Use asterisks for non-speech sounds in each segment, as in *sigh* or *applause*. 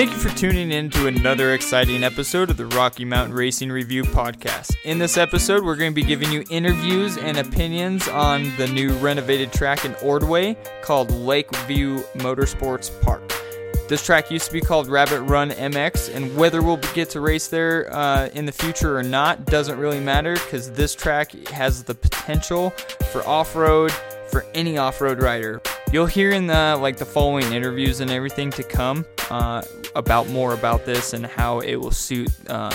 Thank you for tuning in to another exciting episode of the Rocky Mountain Racing Review podcast. In this episode, we're going to be giving you interviews and opinions on the new renovated track in Ordway called Lakeview Motorsports Park. This track used to be called Rabbit Run MX, and whether we'll get to race there uh, in the future or not doesn't really matter because this track has the potential for off road for any off road rider. You'll hear in the like the following interviews and everything to come uh, about more about this and how it will suit uh,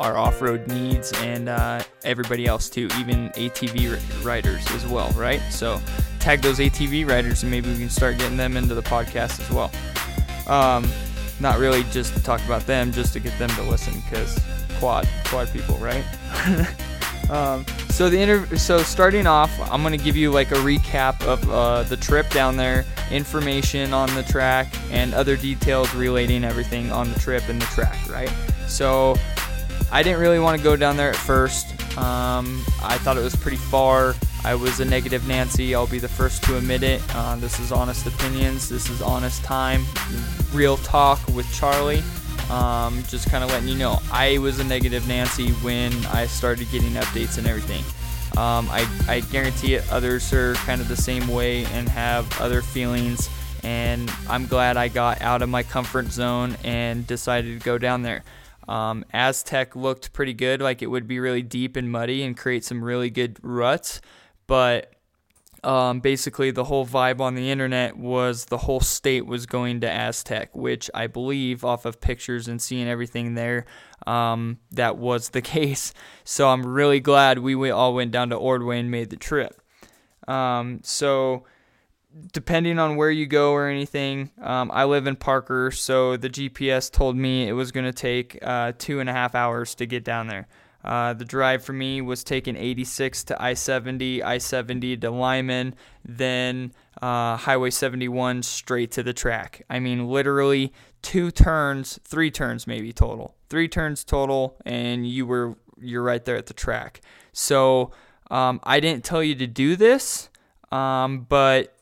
our off-road needs and uh, everybody else too, even ATV riders as well, right? So tag those ATV riders and maybe we can start getting them into the podcast as well. Um, not really just to talk about them, just to get them to listen because quad quad people, right? *laughs* um, so the inter- so starting off, I'm gonna give you like a recap of uh, the trip down there, information on the track, and other details relating everything on the trip and the track, right? So I didn't really want to go down there at first. Um, I thought it was pretty far. I was a negative Nancy. I'll be the first to admit it. Uh, this is honest opinions. This is honest time. Real talk with Charlie. Um, just kind of letting you know, I was a negative Nancy when I started getting updates and everything. Um, I, I guarantee it, others are kind of the same way and have other feelings. And I'm glad I got out of my comfort zone and decided to go down there. Um, Aztec looked pretty good, like it would be really deep and muddy and create some really good ruts but um, basically the whole vibe on the internet was the whole state was going to Aztec, which I believe off of pictures and seeing everything there, um, that was the *laughs* case. So I'm really glad we all went down to Ordway and made the trip. Um, so depending on where you go or anything, um, I live in Parker, so the GPS told me it was going to take uh, two and a half hours to get down there. Uh, the drive for me was taking 86 to I 70, I 70 to Limon, then uh, Highway 71 straight to the track. I mean, literally two turns, three turns maybe total, three turns total, and you were you're right there at the track. So um, I didn't tell you to do this, um, but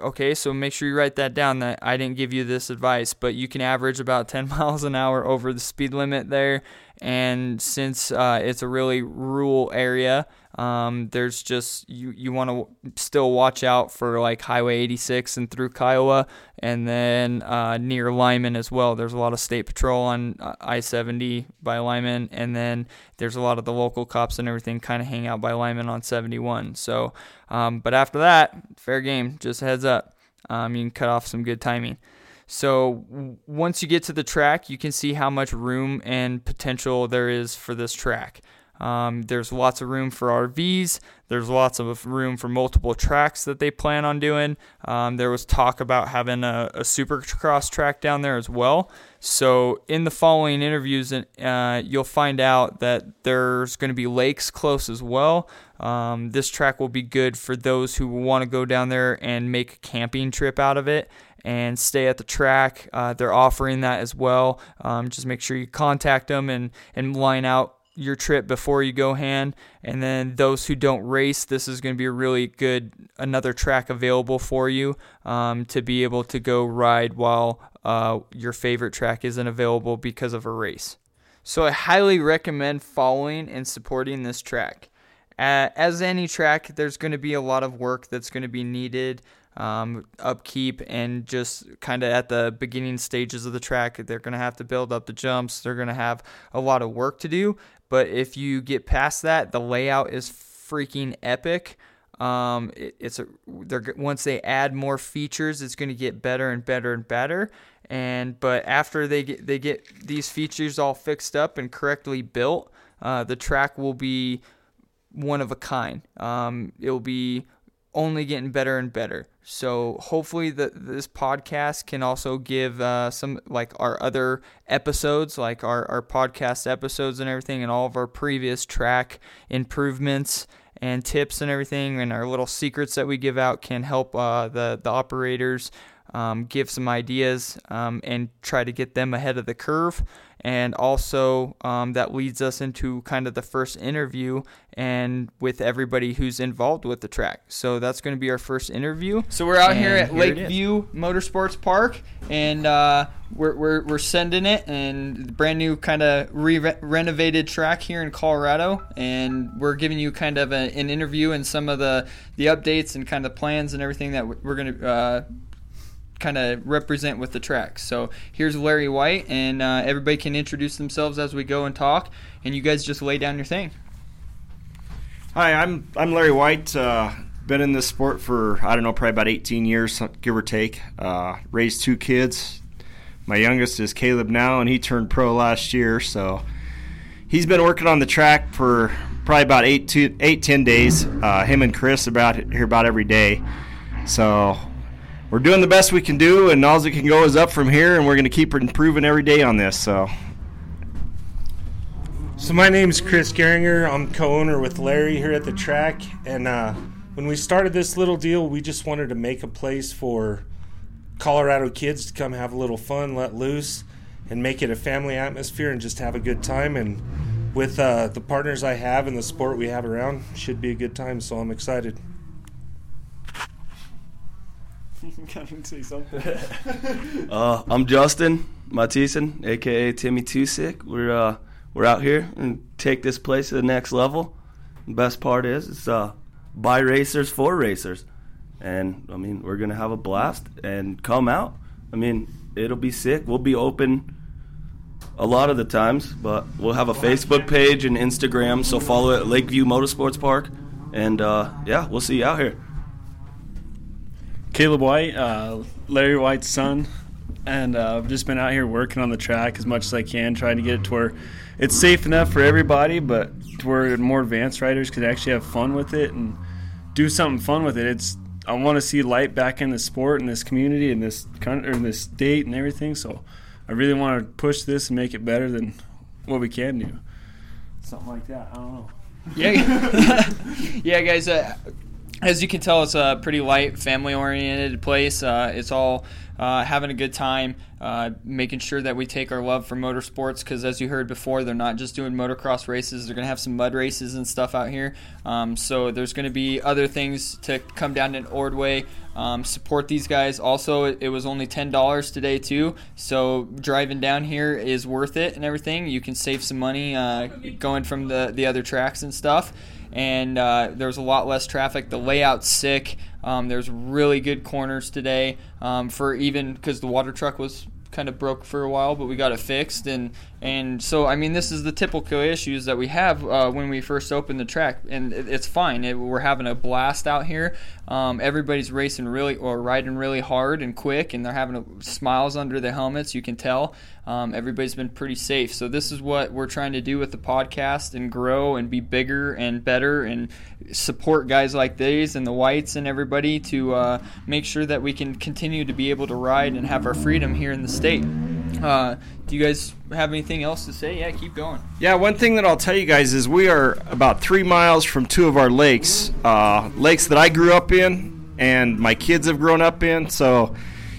okay, so make sure you write that down that I didn't give you this advice, but you can average about *laughs* 10 miles an hour over the speed limit there. And since uh, it's a really rural area, um, there's just you you want to still watch out for like Highway 86 and through Kiowa, and then uh, near Limon as well. There's a lot of state patrol on uh, I-70 by Limon, and then there's a lot of the local cops and everything kind of hang out by Limon on 71. So, um, but after that, fair game. Just heads up, um, you can cut off some good timing. So once you get to the track, you can see how much room and potential there is for this track. Um, there's lots of room for RVs. There's lots of room for multiple tracks that they plan on doing. Um, there was talk about having a, a supercross track down there as well. So, in the following interviews, uh, you'll find out that there's going to be lakes close as well. Um, this track will be good for those who want to go down there and make a camping trip out of it and stay at the track. Uh, they're offering that as well. Um, just make sure you contact them and, and line out your trip before you go hand. And then those who don't race, this is going to be a really good another track available for you um, to be able to go ride while uh, your favorite track isn't available because of a race. So I highly recommend following and supporting this track. Uh, as any track, there's going to be a lot of work that's going to be needed um, upkeep and just kind of at the beginning stages of the track. They're going to have to build up the jumps. They're going to have a lot of work to do. But if you get past that, the layout is freaking epic. Um, it, it's a, they're once they add more features, it's going to get better and better and better. And but after they get they get these features all fixed up and correctly built, uh, the track will be one of a kind. Um, it will be only getting better and better. So hopefully that this podcast can also give uh, some like our other episodes, like our, our podcast episodes and everything, and all of our previous track improvements and tips and everything, and our little secrets that we give out can help uh, the the operators um, give some ideas um, and try to get them ahead of the curve And also, um, that leads us into kind of the first interview and with everybody who's involved with the track. So that's going to be our first interview. So we're out and here at here Lakeview Motorsports Park, and uh, we're, we're, we're sending it, and brand new kind of re- renovated track here in Colorado, and we're giving you kind of a, an interview and some of the the updates and kind of plans and everything that we're going to. Uh, kind of represent with the track. So here's Larry White, and uh, everybody can introduce themselves as we go and talk, and you guys just lay down your thing. Hi, I'm I'm Larry White. Uh, been in this sport for I don't know, probably about 18 years, give or take. Uh, raised two kids. My youngest is Caleb now, and he turned pro last year. So he's been working on the track for probably about eight to eight ten days. Uh, him and Chris about here about every day. So we're doing the best we can do, and all that can go is up from here, and we're going to keep improving every day on this. So so my name is Chris Geringer. I'm co-owner with Larry here at the track, and uh, when we started this little deal, we just wanted to make a place for Colorado kids to come have a little fun, let loose, and make it a family atmosphere and just have a good time. And with uh, the partners I have and the sport we have around, should be a good time. So I'm excited. *laughs* say something. *laughs* uh, I'm Justin Matisen, aka Timmy Tusick. We're uh, we're out here and take this place to the next level. The best part is it's uh, by racers for racers, and I mean we're gonna have a blast and come out. I mean it'll be sick. We'll be open a lot of the times, but we'll have a Facebook page and Instagram, so follow it Lakeview Motorsports Park, and uh, yeah, we'll see you out here. Caleb White, uh, Larry White's son, and uh, I've just been out here working on the track as much as I can, trying to get it to where it's safe enough for everybody, but to where more advanced riders could actually have fun with it and do something fun with it. It's I want to see light back in the sport and this community and this country and this state and everything. So I really want to push this and make it better than what we can do. Something like that. I don't know. Yeah, *laughs* yeah, guys. Uh, as you can tell, it's a pretty light, family-oriented place. Uh, it's all uh, having a good time, uh, making sure that we take our love for motorsports because, as you heard before, they're not just doing motocross races. They're going to have some mud races and stuff out here. Um, so there's going to be other things to come down to Ordway. Um, support these guys. Also, it, it was only ten dollars today too, so driving down here is worth it and everything. You can save some money uh, going from the the other tracks and stuff and uh, there's a lot less traffic. The layout's sick. Um, there's really good corners today um, for even because the water truck was kind of broke for a while, but we got it fixed. And and so I mean, this is the typical issues that we have uh, when we first open the track, and it, it's fine. It, we're having a blast out here. Um, everybody's racing really or riding really hard and quick, and they're having a, smiles under their helmets. You can tell. Um, everybody's been pretty safe. So this is what we're trying to do with the podcast and grow and be bigger and better and support guys like these and the whites and everybody to uh, make sure that we can continue to be able to ride and have our freedom here in the state. Uh, do you guys have anything else to say? Yeah, keep going. Yeah, one thing that I'll tell you guys is we are about three miles from two of our lakes, uh, lakes that I grew up in and my kids have grown up in. So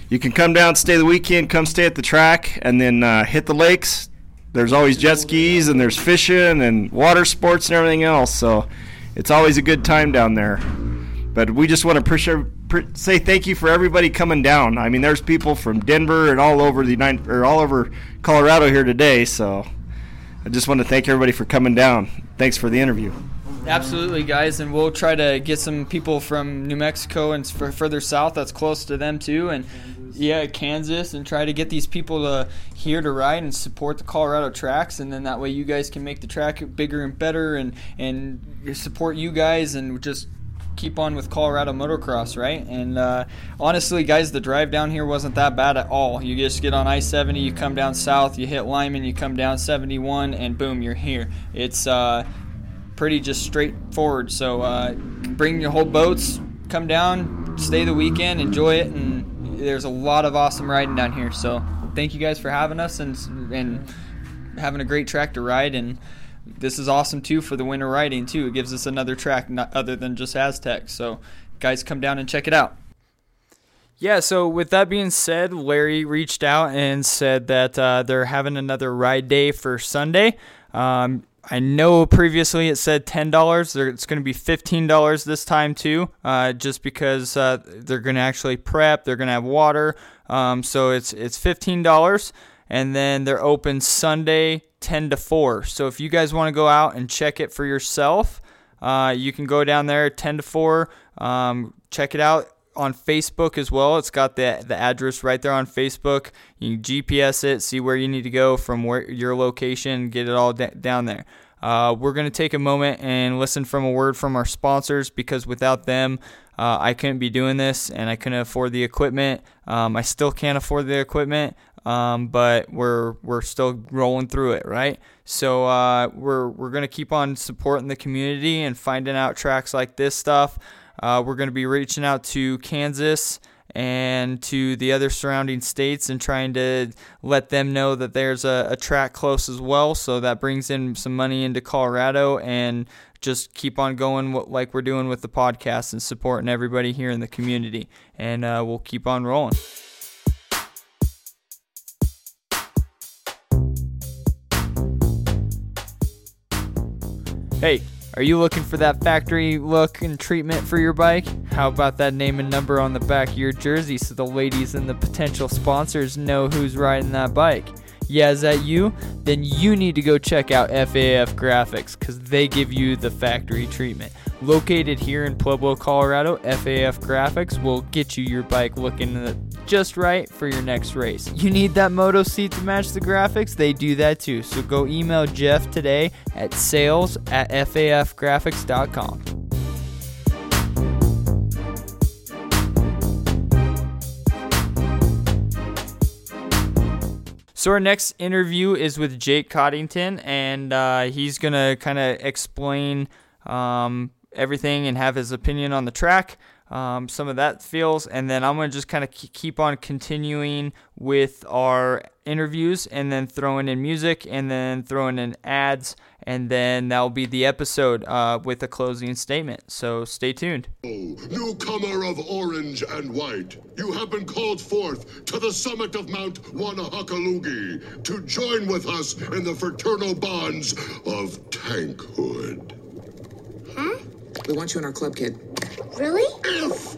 you can come down, stay the weekend, come stay at the track, and then uh, hit the lakes. There's always jet skis and there's fishing and water sports and everything else. So it's always a good time down there. But we just want to say thank you for everybody coming down. I mean, there's people from Denver and all over the United, or all over Colorado here today. So I just want to thank everybody for coming down. Thanks for the interview. Absolutely, guys, and we'll try to get some people from New Mexico and further south that's close to them too, and yeah, Kansas, and try to get these people to here to ride and support the Colorado tracks, and then that way you guys can make the track bigger and better, and and support you guys, and just keep on with Colorado motocross, right? And uh, honestly, guys, the drive down here wasn't that bad at all. You just get on I 70, you come down south, you hit Limon, you come down 71, and boom, you're here. It's uh, pretty just straightforward. So uh, bring your whole boats, come down, stay the weekend, enjoy it, and there's a lot of awesome riding down here. So thank you guys for having us and and having a great track to ride. And this is awesome too for the winter riding too. It gives us another track not other than just Aztec. So guys, come down and check it out. Yeah, so with that being said, Larry reached out and said that uh, they're having another ride day for Sunday. Um, I know previously it said ten dollars. It's going to be fifteen dollars this time too, uh, just because uh, they're going to actually prep. They're going to have water, um, so it's it's fifteen dollars, and then they're open Sunday ten to four. So if you guys want to go out and check it for yourself, uh, you can go down there ten to four. Um, check it out on Facebook as well. It's got the the address right there on Facebook. You can GPS it, see where you need to go from where your location, get it all d- down there. Uh, we're going to take a moment and listen from a word from our sponsors because without them, uh, I couldn't be doing this and I couldn't afford the equipment. Um, I still can't afford the equipment, um, but we're we're still rolling through it, right? So uh, we're we're gonna keep on supporting the community and finding out tracks like this stuff. Uh, we're going to be reaching out to Kansas and to the other surrounding states and trying to let them know that there's a, a, track close as well. So that brings in some money into Colorado and just keep on going like we're doing with the podcast and supporting everybody here in the community. And uh, we'll keep on rolling. Hey, are you looking for that factory look and treatment for your bike? How about that name and number on the back of your jersey so the ladies and the potential sponsors know who's riding that bike? Yeah, is that you? Then you need to go check out FAF Graphics because they give you the factory treatment. Located here in Pueblo, Colorado, FAF Graphics will get you your bike looking just right for your next race. You need that moto seat to match the graphics? They do that too. So go email Jeff today at sales at fafgraphics.com. So our next interview is with Jake Coddington, and uh, he's gonna kind of explain um, everything and have his opinion on the track. Um, some of that feels, and then I'm gonna just kind of keep on continuing with our interviews, and then throwing in music, and then throwing in ads, and then that'll be the episode uh, with a closing statement. So stay tuned. Newcomer of orange and white, you have been called forth to the summit of Mount Wannahockaloogie to join with us in the fraternal bonds of tankhood. Huh? We want you in our club, kid. Really? If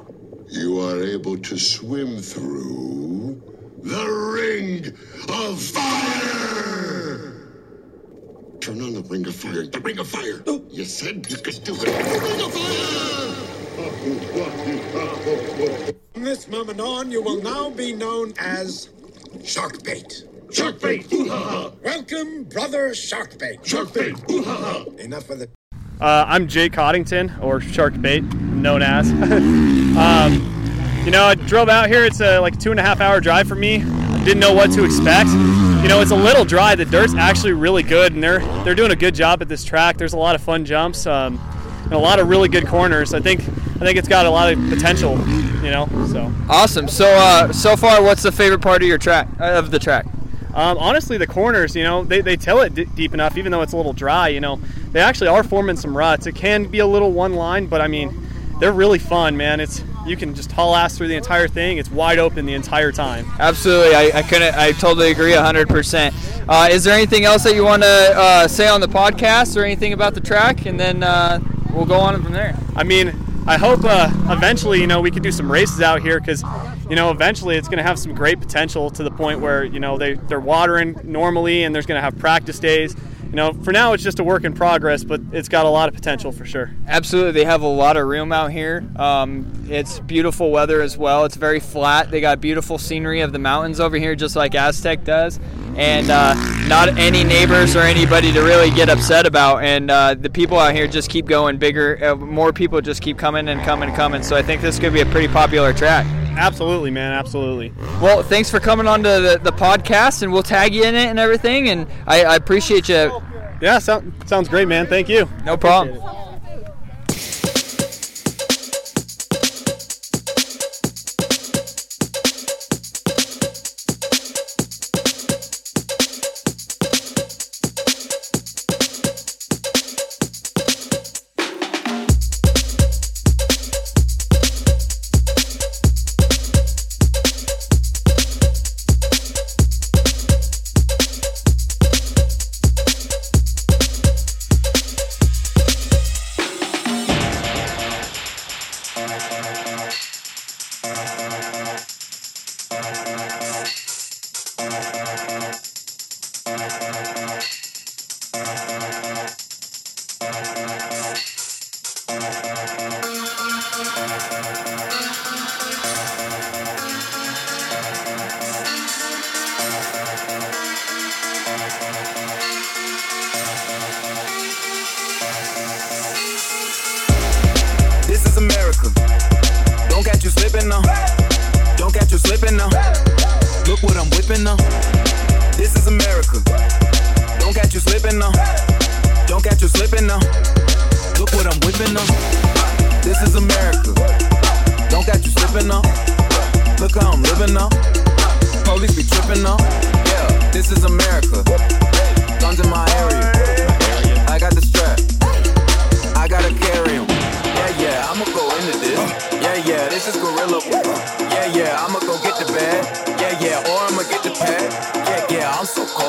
you are able to swim through the ring of fire! Turn on the ring of fire. The ring of fire! Oh. You said you could do it. The ring of fire! From this moment on, you will now be known as Sharkbait. Sharkbait! Ooh-ha-ha! Welcome, brother Sharkbait. Sharkbait! Ooh-ha-ha! Enough of the uh, I'm Jay Coddington, or Shark Bait, known as. *laughs* um, you know, I drove out here. It's a like two and a half hour drive for me. Didn't know what to expect. You know, it's a little dry. The dirt's actually really good, and they're they're doing a good job at this track. There's a lot of fun jumps um, and a lot of really good corners. I think I think it's got a lot of potential. You know, so awesome. So uh, so far, what's the favorite part of your track of the track? Um, honestly, the corners, you know, they, they till it d- deep enough, even though it's a little dry. You know, they actually are forming some ruts. It can be a little one line, but I mean, they're really fun, man. It's you can just haul ass through the entire thing. It's wide open the entire time. Absolutely, I, I couldn't. I totally agree, hundred uh, percent. Is there anything else that you want to uh, say on the podcast, or anything about the track, and then uh, we'll go on from there? I mean, I hope uh, eventually, you know, we can do some races out here because you know, eventually it's going to have some great potential to the point where, you know, they, they're watering normally and there's going to have practice days. You know, for now it's just a work in progress, but it's got a lot of potential for sure. Absolutely. They have a lot of room out here. Um, it's beautiful weather as well. It's very flat. They got beautiful scenery of the mountains over here, just like Aztec does. And uh, not any neighbors or anybody to really get upset about. And uh, the people out here just keep going bigger. Uh, more people just keep coming and coming and coming. So I think this could be a pretty popular track. Absolutely, man. Absolutely. Well, thanks for coming on to the, the podcast, and we'll tag you in it and everything. And I, I appreciate you. Yeah, so, sounds great, man. Thank you. No problem.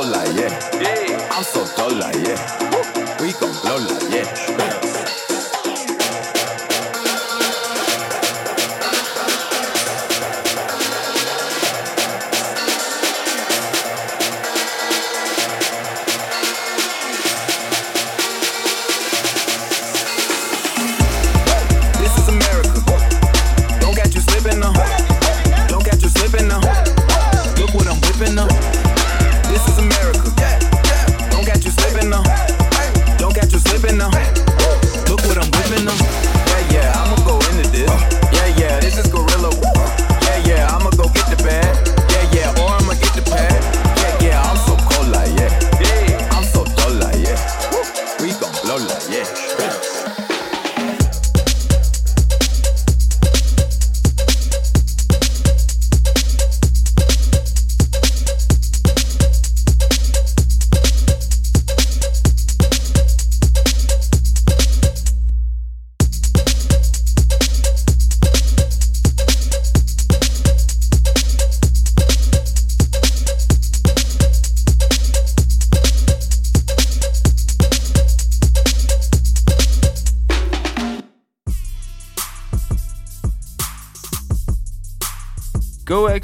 I'm so cold yeah. I'm so dull yeah.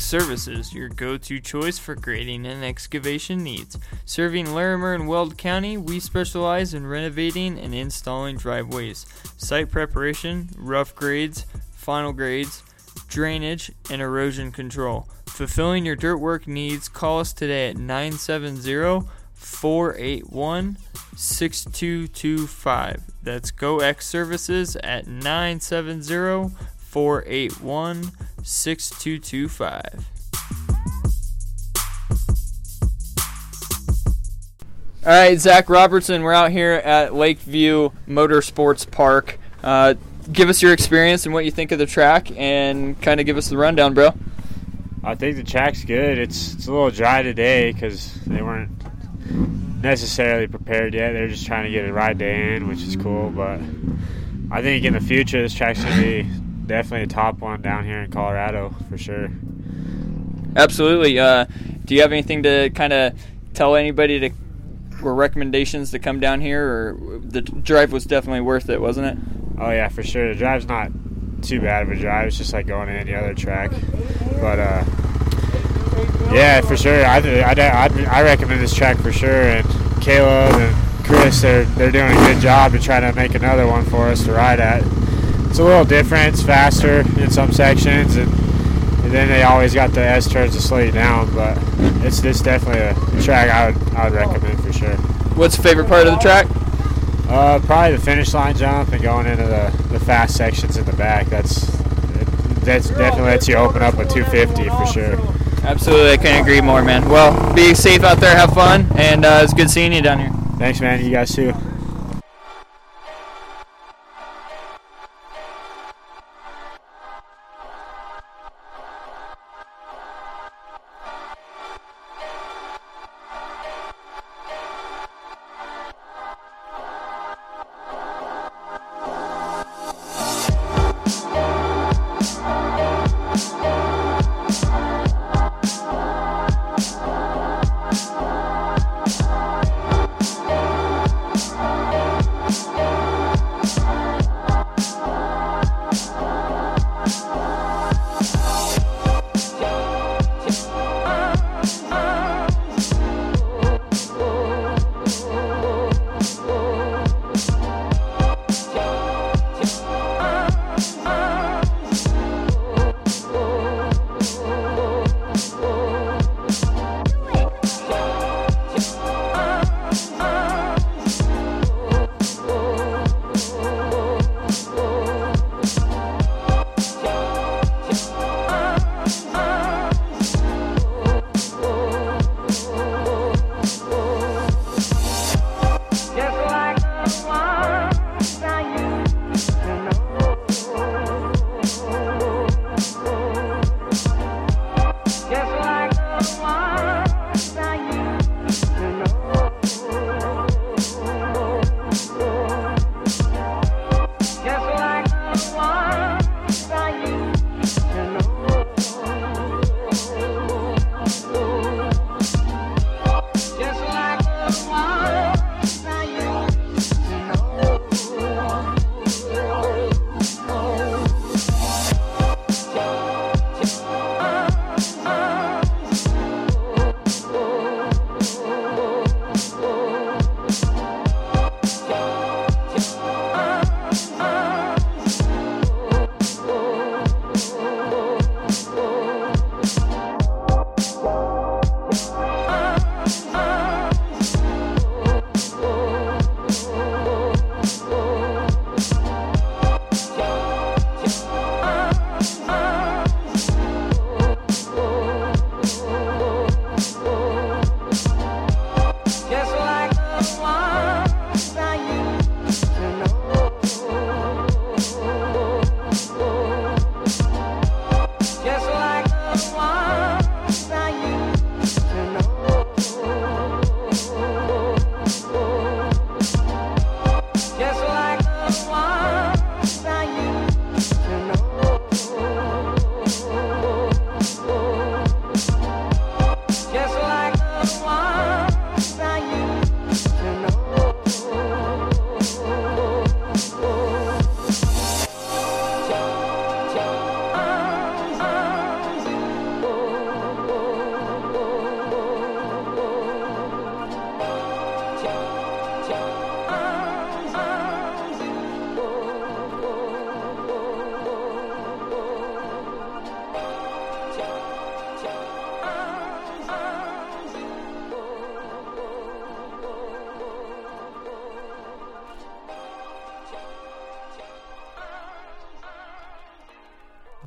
Services, your go to choice for grading and excavation needs. Serving Larimer and Weld County, we specialize in renovating and installing driveways, site preparation, rough grades, final grades, drainage, and erosion control. Fulfilling your dirt work needs, call us today at 970 481 6225. That's GoX Services at 970 481 6225. All right, Zach Robertson, we're out here at Lakeview Motorsports Park. Uh, give us your experience and what you think of the track, and kind of give us the rundown, bro. I think the track's good. It's it's a little dry today because they weren't necessarily prepared yet. They're just trying to get a ride day in, which is cool. But I think in the future, this track's gonna be definitely a top one down here in Colorado for sure. Absolutely. Uh, do you have anything to kind of tell anybody to or recommendations to come down here, or the drive was definitely worth it, wasn't it? Oh yeah, for sure. The drive's not too bad of a drive. It's just like going to any other track. But uh, yeah, for sure. I, I, I, I recommend this track for sure. And Caleb and Chris, they're they're doing a good job to try to make another one for us to ride at. It's a little different. It's faster in some sections, and, and then they always got the S turns to slow you down. But it's it's definitely a track I would I would recommend for sure. What's your favorite part of the track? Uh, probably the finish line jump and going into the, the fast sections in the back. That's that's definitely lets you open up a 250 for sure. Absolutely, I couldn't agree more, man. Well, be safe out there, have fun, and uh, it's good seeing you down here. Thanks, man. You guys too.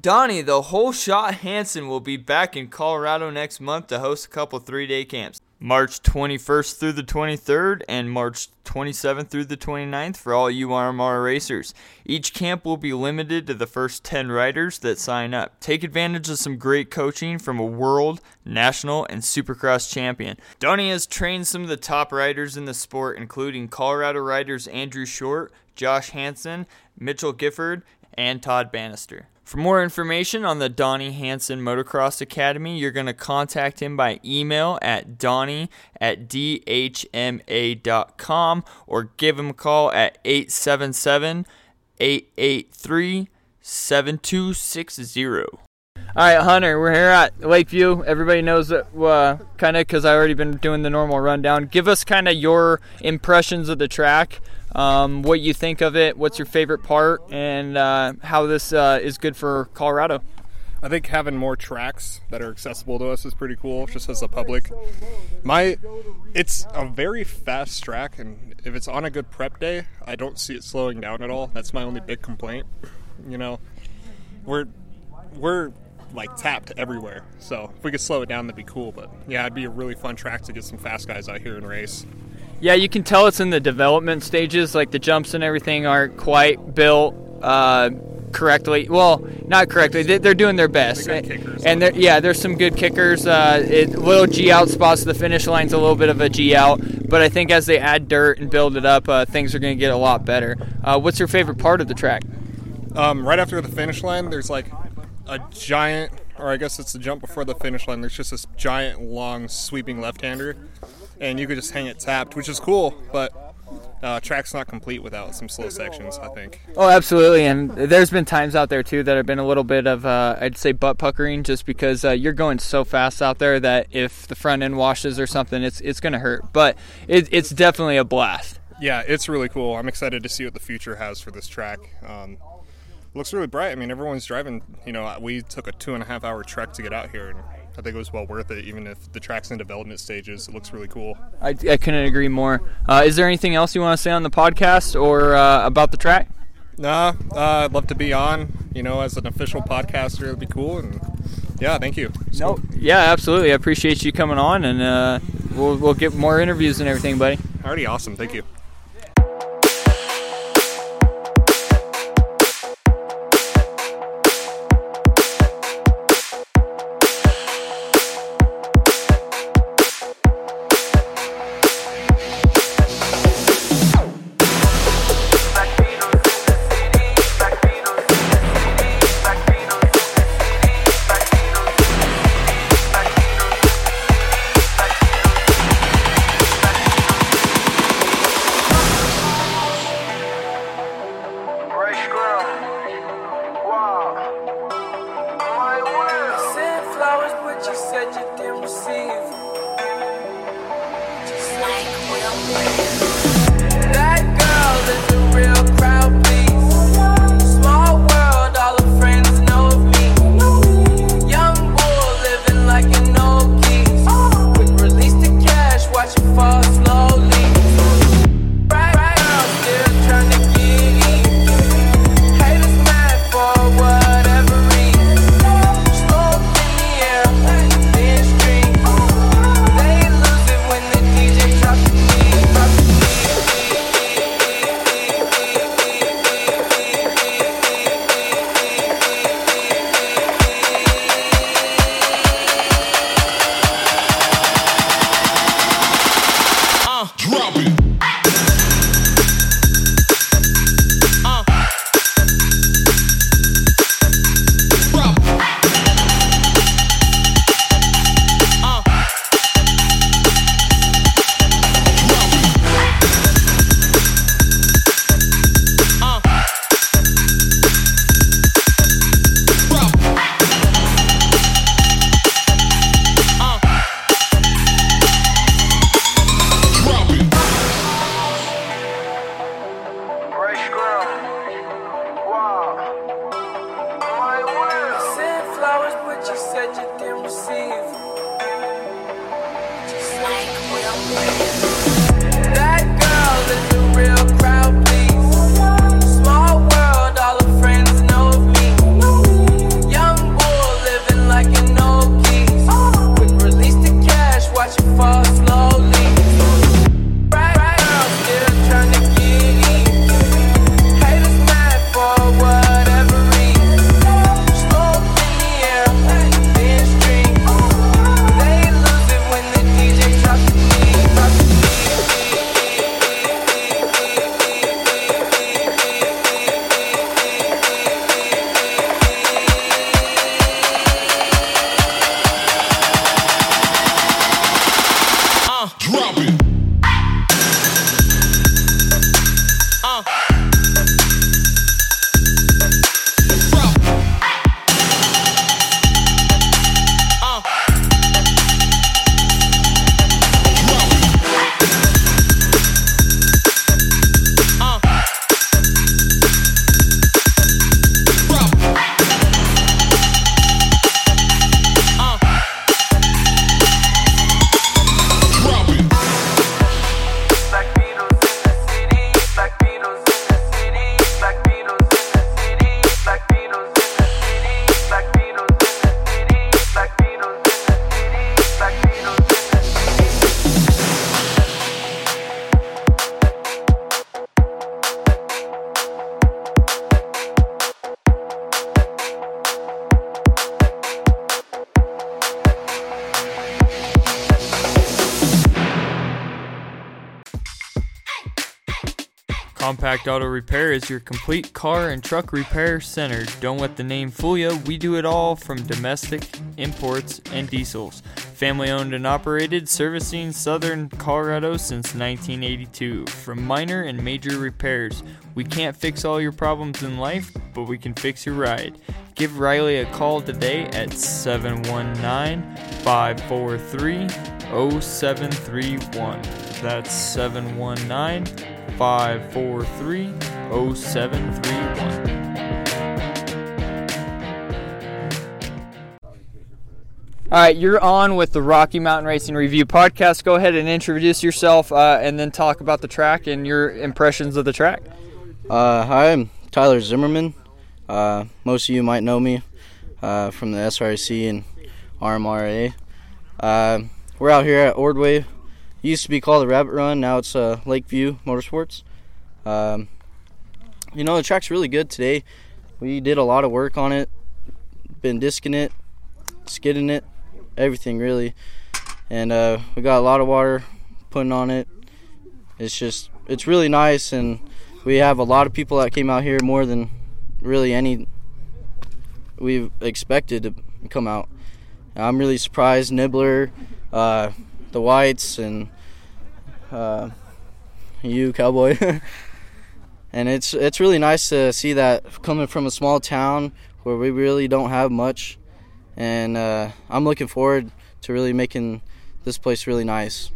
Donnie, the whole shot Hansen will be back in Colorado next month to host a couple three day camps. March 21st through the 23rd and March 27th through the 29th for all URMR racers. Each camp will be limited to the first 10 riders that sign up. Take advantage of some great coaching from a world, national, and supercross champion. Donnie has trained some of the top riders in the sport, including Colorado riders Andrew Short, Josh Hansen, Mitchell Gifford, and Todd Bannister. For more information on the Donnie Hansen Motocross Academy, you're going to contact him by email at donnie at dhma.com or give him a call at 877 883 7260. All right, Hunter, we're here at Lakeview. Everybody knows that, uh, kind of, because I already been doing the normal rundown. Give us kind of your impressions of the track um, what you think of it, what's your favorite part, and uh, how this uh, is good for Colorado. I think having more tracks that are accessible to us is pretty cool, just as a public. My, it's a very fast track, and if it's on a good prep day, I don't see it slowing down at all. That's my only big complaint. You know, we're we're like tapped everywhere, so if we could slow it down, that'd be cool. But yeah, it'd be a really fun track to get some fast guys out here and race. Yeah, you can tell it's in the development stages. Like the jumps and everything aren't quite built uh, correctly. Well, not correctly. They're doing their best. and there, yeah, there's some good kickers. Uh, it, little G out spots. The finish line's a little bit of a G out, but I think as they add dirt and build it up, uh, things are going to get a lot better. Uh, what's your favorite part of the track? Um, right after the finish line, there's like a giant, or I guess it's the jump before the finish line. There's just this giant, long, sweeping left-hander and you could just hang it tapped, which is cool, but uh, track's not complete without some slow sections, I think. Oh, absolutely. And there's been times out there too that have been a little bit of, uh, I'd say, butt puckering, just because uh, you're going so fast out there that if the front end washes or something, it's it's going to hurt. But it, it's definitely a blast. Yeah, it's really cool. I'm excited to see what the future has for this track. Um, looks really bright. I mean, everyone's driving. You know, we took a two and a half hour trek to get out here, and I think it was well worth it, even if the track's in development stages. It looks really cool. I, I couldn't agree more. Uh, is there anything else you want to say on the podcast or uh, about the track? Nah, uh, I'd love to be on, you know, as an official podcaster. It'd be cool. And yeah, thank you. no, cool. yeah, absolutely. I appreciate you coming on, and uh, we'll, we'll get more interviews and everything, buddy. Already awesome. Thank you. Bye. Compact Auto Repair is your complete car and truck repair center. Don't let the name fool you. We do it all from domestic, imports, and diesels. Family owned and operated, servicing southern Colorado since 1982. From minor and major repairs, we can't fix all your problems in life, but we can fix your ride. Give Riley a call today at 719 543 0731. That's 719 543 0731. All right, you're on with the Rocky Mountain Racing Review podcast. Go ahead and introduce yourself uh, and then talk about the track and your impressions of the track. Uh, hi, I'm Tyler Zimmerman. Uh, most of you might know me uh, from the SRC and RMRA. Uh, we're out here at Ordway. Used to be called the Rabbit Run. Now it's uh, Lakeview Motorsports. Um, you know the track's really good today. We did a lot of work on it. Been disking it, skidding it, everything really. And uh, we got a lot of water putting on it. It's just it's really nice, and we have a lot of people that came out here more than really any we've expected to come out. I'm really surprised. Nibbler, uh, the Whites, and uh, you, Cowboy. *laughs* and it's it's really nice to see that coming from a small town where we really don't have much. And uh, I'm looking forward to really making this place really nice.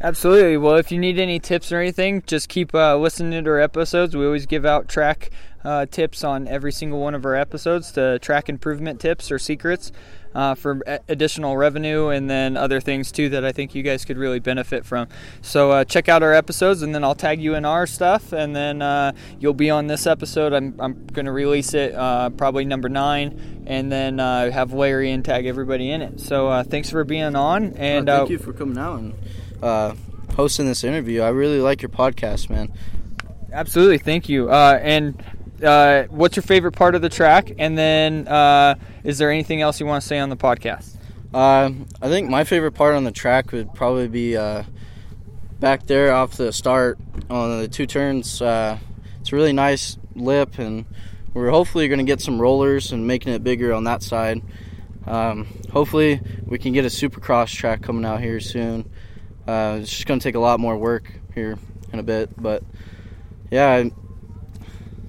Absolutely. Well, if you need any tips or anything, just keep uh, listening to our episodes. We always give out track uh, tips on every single one of our episodes to track improvement tips or secrets uh, for additional revenue and then other things too that I think you guys could really benefit from. So uh, check out our episodes and then I'll tag you in our stuff and then uh, you'll be on this episode. I'm, I'm going to release it uh, probably number nine and then uh, have Larry and tag everybody in it. So uh, thanks for being on and thank you for coming out and hosting this interview. I really like your podcast, man. Absolutely, thank you. and uh, what's your favorite part of the track? And then, uh, is there anything else you want to say on the podcast? Uh, I think my favorite part on the track would probably be uh, back there off the start on the two turns. Uh, it's a really nice lip, and we're hopefully going to get some rollers and making it bigger on that side. Um, hopefully, we can get a supercross track coming out here soon. Uh, it's just going to take a lot more work here in a bit, but yeah,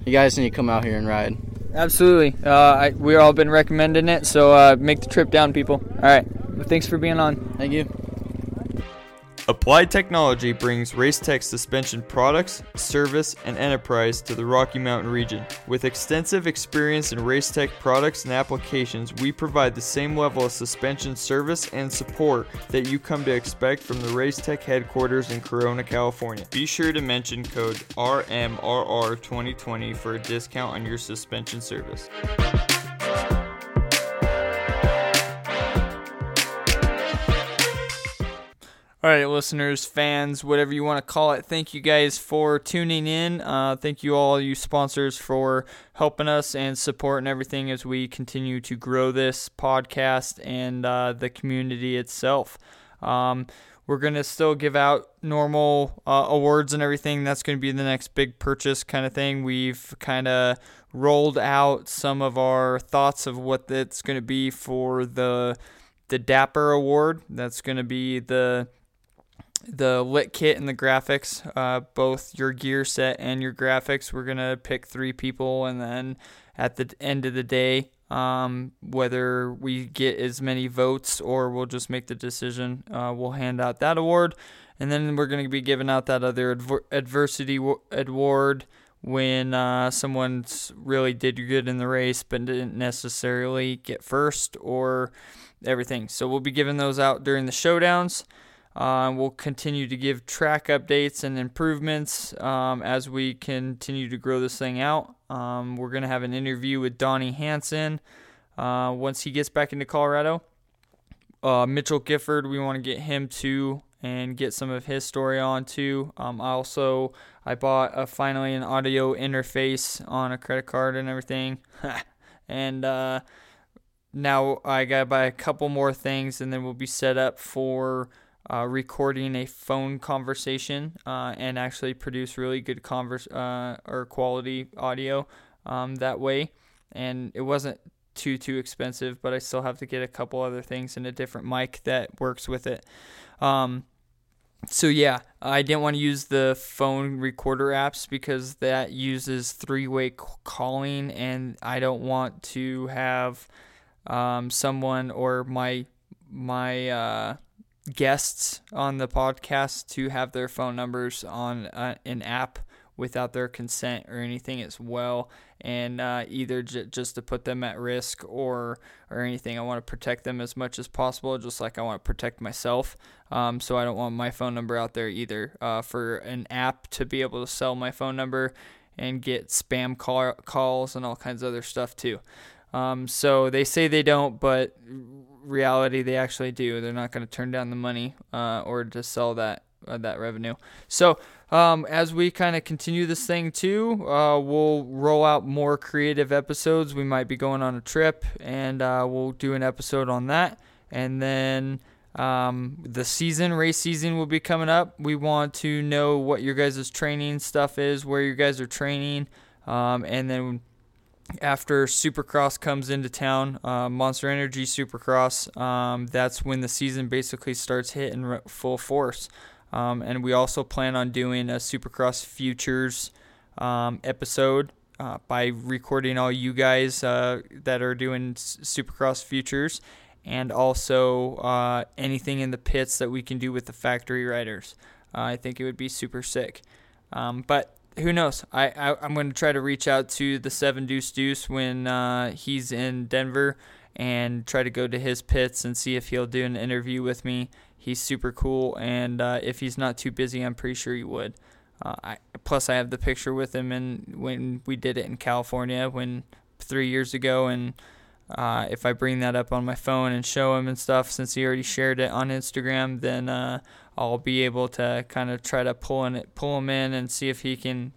you guys need to come out here and ride. Absolutely. Uh, I, we've all been recommending it, so uh, make the trip down, people. All right. Well, thanks for being on. Thank you. Applied Technology brings Racetech suspension products, service, and enterprise to the Rocky Mountain region. With extensive experience in Racetech products and applications, we provide the same level of suspension service and support that you come to expect from the Racetech headquarters in Corona, California. Be sure to mention code RMRR2020 for a discount on your suspension service. All right, listeners, fans, whatever you want to call it, thank you guys for tuning in. Uh, thank you all, you sponsors, for helping us and supporting everything as we continue to grow this podcast and uh, the community itself. Um, we're going to still give out normal uh, awards and everything. That's going to be the next big purchase kind of thing. We've kind of rolled out some of our thoughts of what that's going to be for the the Dapper Award. That's going to be the the lit kit and the graphics, uh, both your gear set and your graphics. We're gonna pick three people, and then at the end of the day, um, whether we get as many votes or we'll just make the decision, uh, we'll hand out that award, and then we're gonna be giving out that other adver- adversity award when uh, someone's really did good in the race but didn't necessarily get first or everything. So we'll be giving those out during the showdowns. Uh, we'll continue to give track updates and improvements um, as we continue to grow this thing out. Um, we're going to have an interview with Donnie Hansen uh, once he gets back into Colorado. Uh, Mitchell Gifford, we want to get him too and get some of his story on too. Um, I also I bought a, finally an audio interface on a credit card and everything, *laughs* and uh, now I got to buy a couple more things, and then we'll be set up for uh, recording a phone conversation uh, and actually produce really good converse uh, or quality audio um, that way. And it wasn't too too expensive, but I still have to get a couple other things and a different mic that works with it. Um, so yeah, I didn't want to use the phone recorder apps because that uses three-way calling, and I don't want to have um, someone or my my uh, guests on the podcast to have their phone numbers on uh, an app without their consent or anything as well. And uh, either j- just to put them at risk or or anything. I want to protect them as much as possible just like i want to protect myself. Um, so i don't want my phone number out there either uh, for an app to be able to sell my phone number and get spam call- calls and all kinds of other stuff too. Um, so they say they don't but reality they actually do they're not going to turn down the money uh, or to sell that uh, that revenue so um, as we kind of continue this thing too, uh, we'll roll out more creative episodes. We might be going on a trip, and uh, we'll do an episode on that. And then um, the season, race season, will be coming up. We want to know what your guys' training stuff is, where you guys are training, um, and then after Supercross comes into town, uh, Monster Energy Supercross, um, that's when the season basically starts hitting full force. Um, and we also plan on doing a Supercross Futures um, episode uh, by recording all you guys uh, that are doing Supercross Futures and also uh, anything in the pits that we can do with the factory riders. Uh, I think it would be super sick. Um, but who knows? I, I, am going to try to reach out to the Seven Deuce Deuce when uh, he's in Denver and try to go to his pits and see if he'll do an interview with me. He's super cool, and uh, if he's not too busy, I'm pretty sure he would. Uh, I, plus, I have the picture with him and when we did it in California when three years ago, and uh, if I bring that up on my phone and show him and stuff, since he already shared it on Instagram, then uh, I'll be able to kind of try to pull in pull him in, and see if he can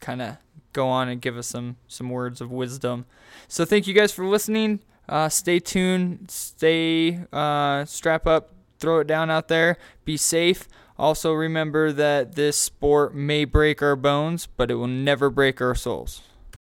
kind of go on and give us some some words of wisdom. So thank you guys for listening. Uh, stay tuned. Stay uh, strap up throw it down out there. Be safe. Also, remember that this sport may break our bones, but it will never break our souls.